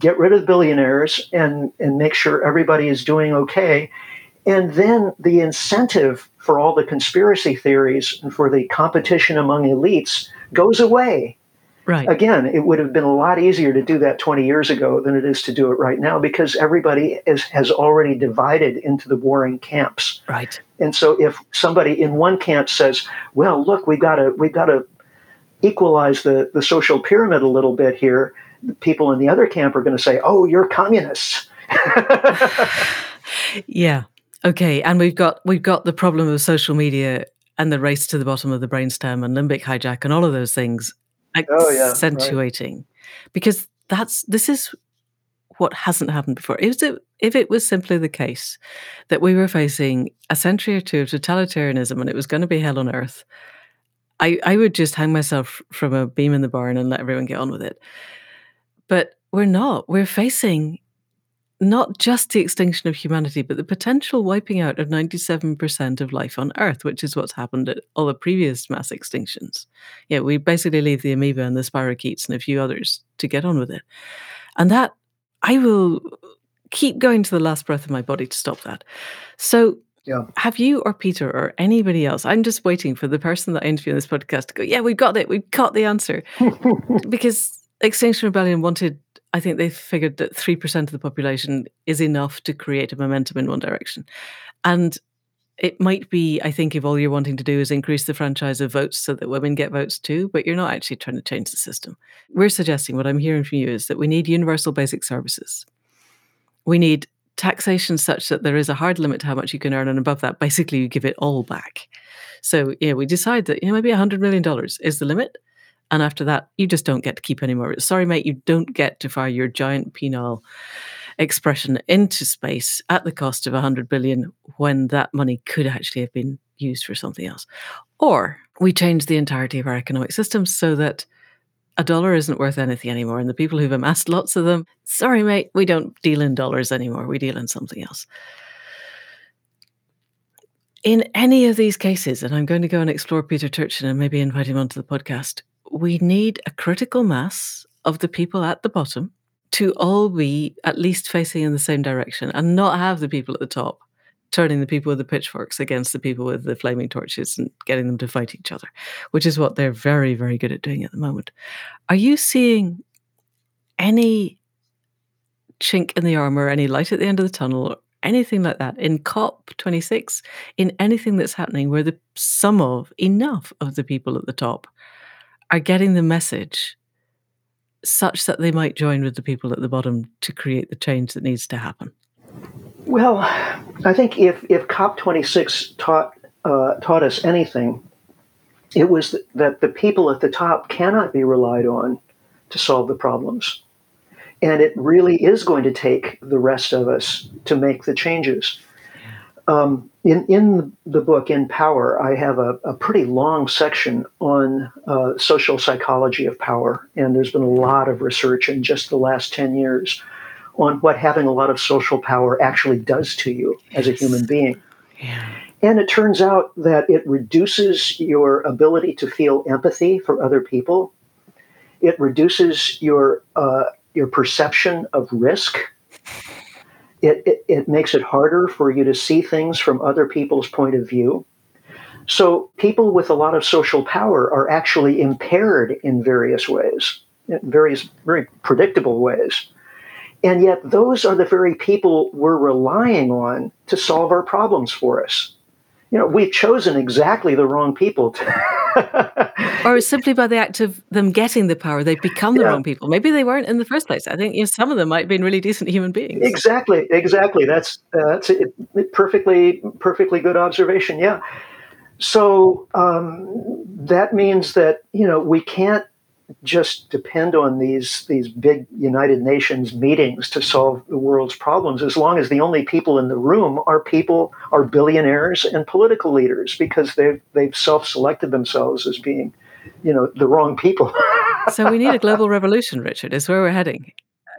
get rid of billionaires and and make sure everybody is doing okay. And then the incentive for all the conspiracy theories and for the competition among elites goes away. Right. Again, it would have been a lot easier to do that 20 years ago than it is to do it right now because everybody is, has already divided into the warring camps. Right. And so if somebody in one camp says, "Well, look, we got to we got to equalize the the social pyramid a little bit here," people in the other camp are going to say, "Oh, you're communists." yeah. Okay, and we've got we've got the problem of social media and the race to the bottom of the brainstem and limbic hijack and all of those things oh, yeah, accentuating right. because that's this is what hasn't happened before. If it, if it was simply the case that we were facing a century or two of totalitarianism and it was going to be hell on earth, I, I would just hang myself from a beam in the barn and let everyone get on with it. But we're not. We're facing not just the extinction of humanity, but the potential wiping out of 97% of life on Earth, which is what's happened at all the previous mass extinctions. Yeah, we basically leave the amoeba and the spirochetes and a few others to get on with it. And that, I will keep going to the last breath of my body to stop that. So, yeah. have you or Peter or anybody else? I'm just waiting for the person that I interview in this podcast to go, yeah, we've got it. We've got the answer. because Extinction Rebellion wanted I think they figured that 3% of the population is enough to create a momentum in one direction. And it might be, I think, if all you're wanting to do is increase the franchise of votes so that women get votes too, but you're not actually trying to change the system. We're suggesting what I'm hearing from you is that we need universal basic services. We need taxation such that there is a hard limit to how much you can earn, and above that, basically, you give it all back. So, yeah, we decide that you know maybe $100 million is the limit. And after that, you just don't get to keep any more. Sorry, mate, you don't get to fire your giant penile expression into space at the cost of 100 billion when that money could actually have been used for something else. Or we change the entirety of our economic system so that a dollar isn't worth anything anymore. And the people who've amassed lots of them, sorry, mate, we don't deal in dollars anymore. We deal in something else. In any of these cases, and I'm going to go and explore Peter Turchin and maybe invite him onto the podcast, we need a critical mass of the people at the bottom to all be at least facing in the same direction and not have the people at the top turning the people with the pitchforks against the people with the flaming torches and getting them to fight each other, which is what they're very, very good at doing at the moment. Are you seeing any chink in the armor, any light at the end of the tunnel, anything like that in COP26, in anything that's happening where the some of enough of the people at the top are getting the message such that they might join with the people at the bottom to create the change that needs to happen? Well, I think if, if COP26 taught, uh, taught us anything, it was that the people at the top cannot be relied on to solve the problems. And it really is going to take the rest of us to make the changes. Um, in, in the book, In Power, I have a, a pretty long section on uh, social psychology of power. And there's been a lot of research in just the last 10 years on what having a lot of social power actually does to you as a human being. Yeah. And it turns out that it reduces your ability to feel empathy for other people. It reduces your uh, your perception of risk. It, it, it makes it harder for you to see things from other people's point of view. So people with a lot of social power are actually impaired in various ways, in various very predictable ways. And yet those are the very people we're relying on to solve our problems for us you know, we've chosen exactly the wrong people. To or simply by the act of them getting the power, they've become the yeah. wrong people. Maybe they weren't in the first place. I think you know, some of them might have been really decent human beings. Exactly, exactly. That's uh, that's a, perfectly perfectly good observation. Yeah. So um, that means that you know we can't just depend on these these big United Nations meetings to solve the world's problems as long as the only people in the room are people are billionaires and political leaders because they've they've self-selected themselves as being you know the wrong people. So we need a global revolution richard is where we're heading.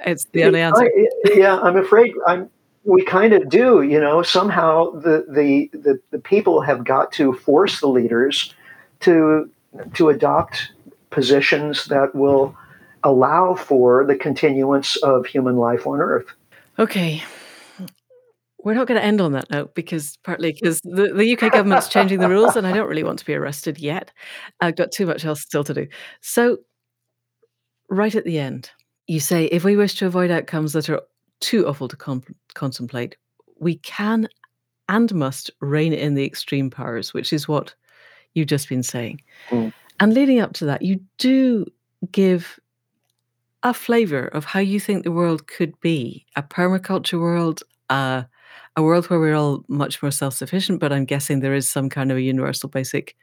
It's the only answer. I, yeah i'm afraid i'm we kind of do you know somehow the, the the the people have got to force the leaders to to adopt positions that will allow for the continuance of human life on Earth. Okay. We're not going to end on that note because partly because the, the UK government's changing the rules and I don't really want to be arrested yet. I've got too much else still to do. So, right at the end, you say if we wish to avoid outcomes that are too awful to com- contemplate, we can and must rein in the extreme powers, which is what you've just been saying. Mm. And leading up to that, you do give a flavor of how you think the world could be a permaculture world, uh, a world where we're all much more self sufficient, but I'm guessing there is some kind of a universal basic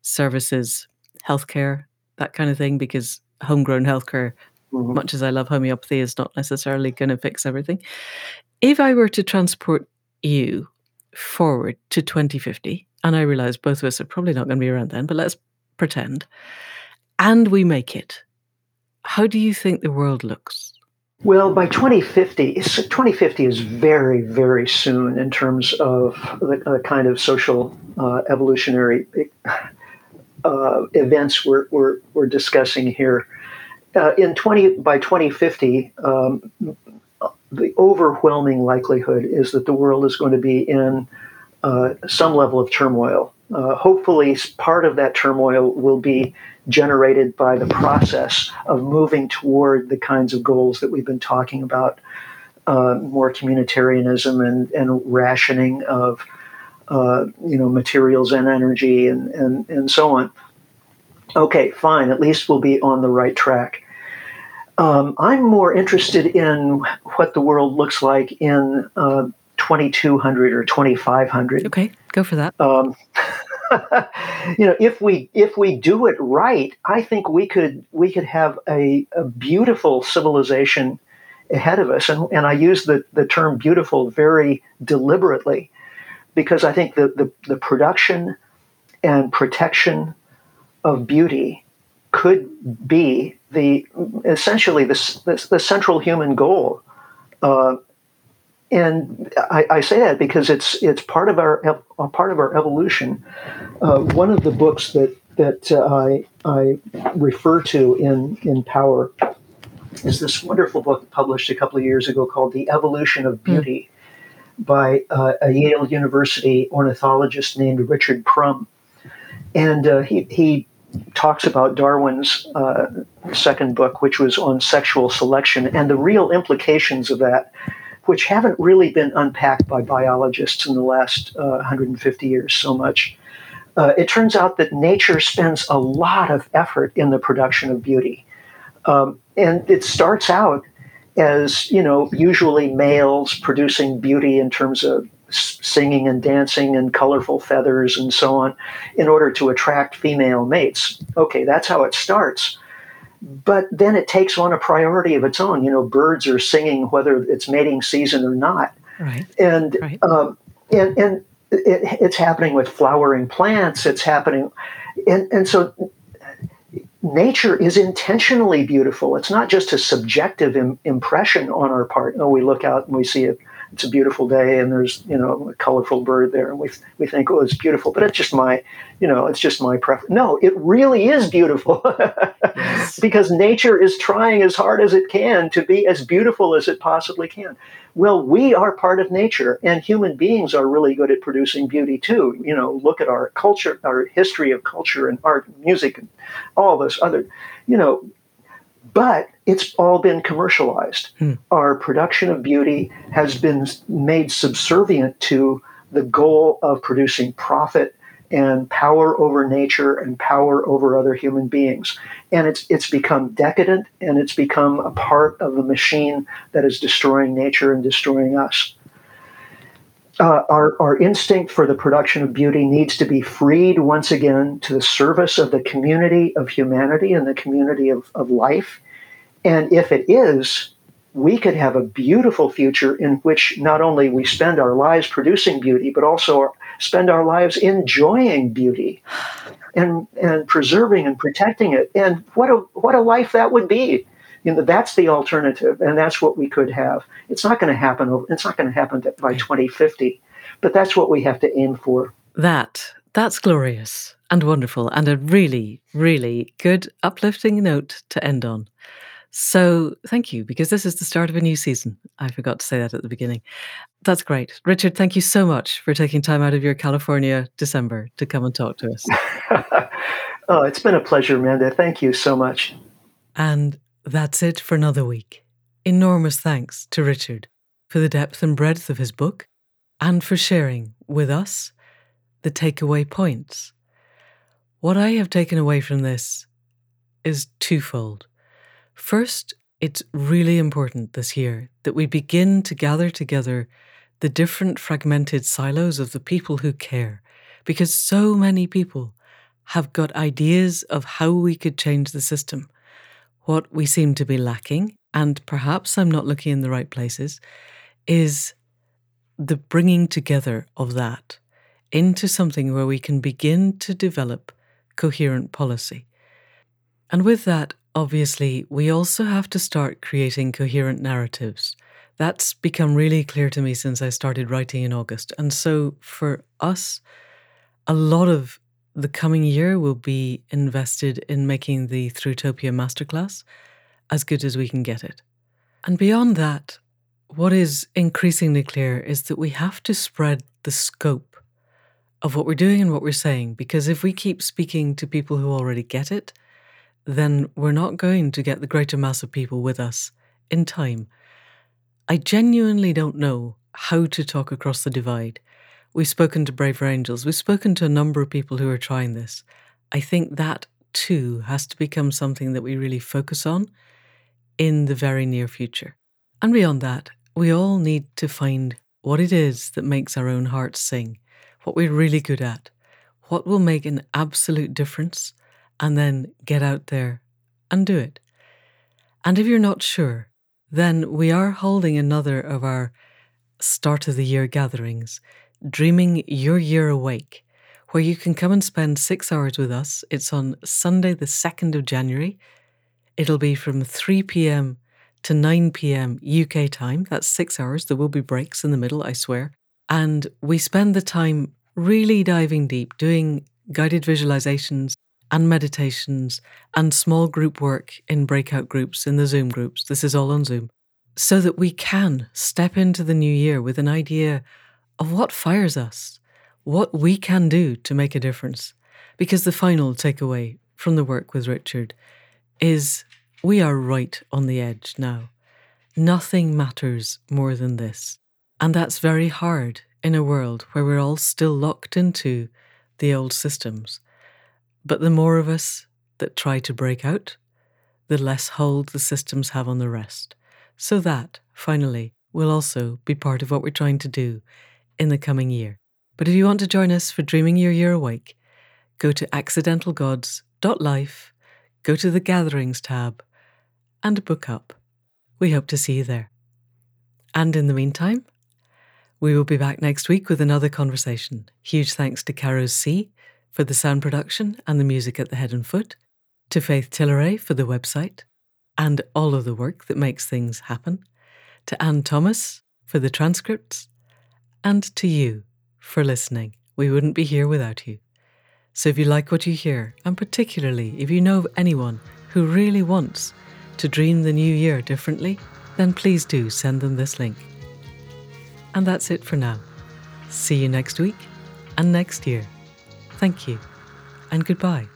services, healthcare, that kind of thing, because homegrown healthcare, mm-hmm. much as I love homeopathy, is not necessarily going to fix everything. If I were to transport you forward to 2050, and I realize both of us are probably not going to be around then, but let's pretend, and we make it, how do you think the world looks? Well, by 2050, 2050 is very, very soon in terms of the, the kind of social uh, evolutionary uh, events we're, we're, we're, discussing here. Uh, in 20 by 2050, um, the overwhelming likelihood is that the world is going to be in uh, some level of turmoil uh, hopefully, part of that turmoil will be generated by the process of moving toward the kinds of goals that we've been talking about uh, more communitarianism and, and rationing of uh, you know materials and energy and, and, and so on. Okay, fine. At least we'll be on the right track. Um, I'm more interested in what the world looks like in uh, 2200 or 2500. Okay, go for that. Um, you know, if we if we do it right, I think we could we could have a, a beautiful civilization ahead of us. And, and I use the, the term beautiful very deliberately because I think the, the, the production and protection of beauty could be the essentially the, the, the central human goal uh, and I, I, say that because it's it's part of our part of our evolution. Uh, one of the books that that uh, I I refer to in in Power is this wonderful book published a couple of years ago called The Evolution of hmm. Beauty mm. by uh, a Yale University ornithologist named Richard Prum, and uh, he he talks about Darwin's uh, second book, which was on sexual selection and the real implications of that which haven't really been unpacked by biologists in the last uh, 150 years so much. Uh, it turns out that nature spends a lot of effort in the production of beauty. Um, and it starts out as, you know, usually males producing beauty in terms of singing and dancing and colorful feathers and so on in order to attract female mates. Okay, that's how it starts. But then it takes on a priority of its own. You know, birds are singing whether it's mating season or not. Right. And, right. Um, and, and it, it's happening with flowering plants. It's happening. And, and so nature is intentionally beautiful. It's not just a subjective Im- impression on our part. Oh, we look out and we see it. It's a beautiful day, and there's you know a colorful bird there, and we we think, oh, it's beautiful. But it's just my, you know, it's just my preference. No, it really is beautiful, yes. because nature is trying as hard as it can to be as beautiful as it possibly can. Well, we are part of nature, and human beings are really good at producing beauty too. You know, look at our culture, our history of culture and art, and music, and all this other, you know. But it's all been commercialized. Hmm. Our production of beauty has been made subservient to the goal of producing profit and power over nature and power over other human beings. And it's it's become decadent and it's become a part of a machine that is destroying nature and destroying us. Uh, our, our instinct for the production of beauty needs to be freed once again to the service of the community of humanity and the community of, of life. And if it is, we could have a beautiful future in which not only we spend our lives producing beauty, but also spend our lives enjoying beauty and, and preserving and protecting it. And what a, what a life that would be. You know, that's the alternative, and that's what we could have. It's not going to happen. Over, it's not going to happen by 2050, but that's what we have to aim for. That that's glorious and wonderful, and a really, really good uplifting note to end on. So thank you, because this is the start of a new season. I forgot to say that at the beginning. That's great. Richard, thank you so much for taking time out of your California December to come and talk to us. oh, it's been a pleasure, Amanda. Thank you so much. And that's it for another week. Enormous thanks to Richard for the depth and breadth of his book and for sharing with us the takeaway points. What I have taken away from this is twofold. First, it's really important this year that we begin to gather together the different fragmented silos of the people who care, because so many people have got ideas of how we could change the system. What we seem to be lacking, and perhaps I'm not looking in the right places, is the bringing together of that into something where we can begin to develop coherent policy. And with that, Obviously, we also have to start creating coherent narratives. That's become really clear to me since I started writing in August. And so for us, a lot of the coming year will be invested in making the Thrutopia Masterclass as good as we can get it. And beyond that, what is increasingly clear is that we have to spread the scope of what we're doing and what we're saying, because if we keep speaking to people who already get it, then we're not going to get the greater mass of people with us in time. I genuinely don't know how to talk across the divide. We've spoken to Braver Angels, we've spoken to a number of people who are trying this. I think that too has to become something that we really focus on in the very near future. And beyond that, we all need to find what it is that makes our own hearts sing, what we're really good at, what will make an absolute difference and then get out there and do it. And if you're not sure, then we are holding another of our start of the year gatherings, Dreaming Your Year Awake, where you can come and spend six hours with us. It's on Sunday, the 2nd of January. It'll be from 3 p.m. to 9 p.m. UK time. That's six hours. There will be breaks in the middle, I swear. And we spend the time really diving deep, doing guided visualizations and meditations and small group work in breakout groups in the Zoom groups. This is all on Zoom. So that we can step into the new year with an idea of what fires us, what we can do to make a difference. Because the final takeaway from the work with Richard is we are right on the edge now. Nothing matters more than this. And that's very hard in a world where we're all still locked into the old systems. But the more of us that try to break out, the less hold the systems have on the rest. So that, finally, will also be part of what we're trying to do in the coming year. But if you want to join us for Dreaming Your Year Awake, go to accidentalgods.life, go to the Gatherings tab, and book up. We hope to see you there. And in the meantime, we will be back next week with another conversation. Huge thanks to Caro C for the sound production and the music at the head and foot, to Faith Tilleray for the website and all of the work that makes things happen, to Anne Thomas for the transcripts, and to you for listening. We wouldn't be here without you. So if you like what you hear, and particularly if you know of anyone who really wants to dream the new year differently, then please do send them this link. And that's it for now. See you next week and next year. Thank you and goodbye.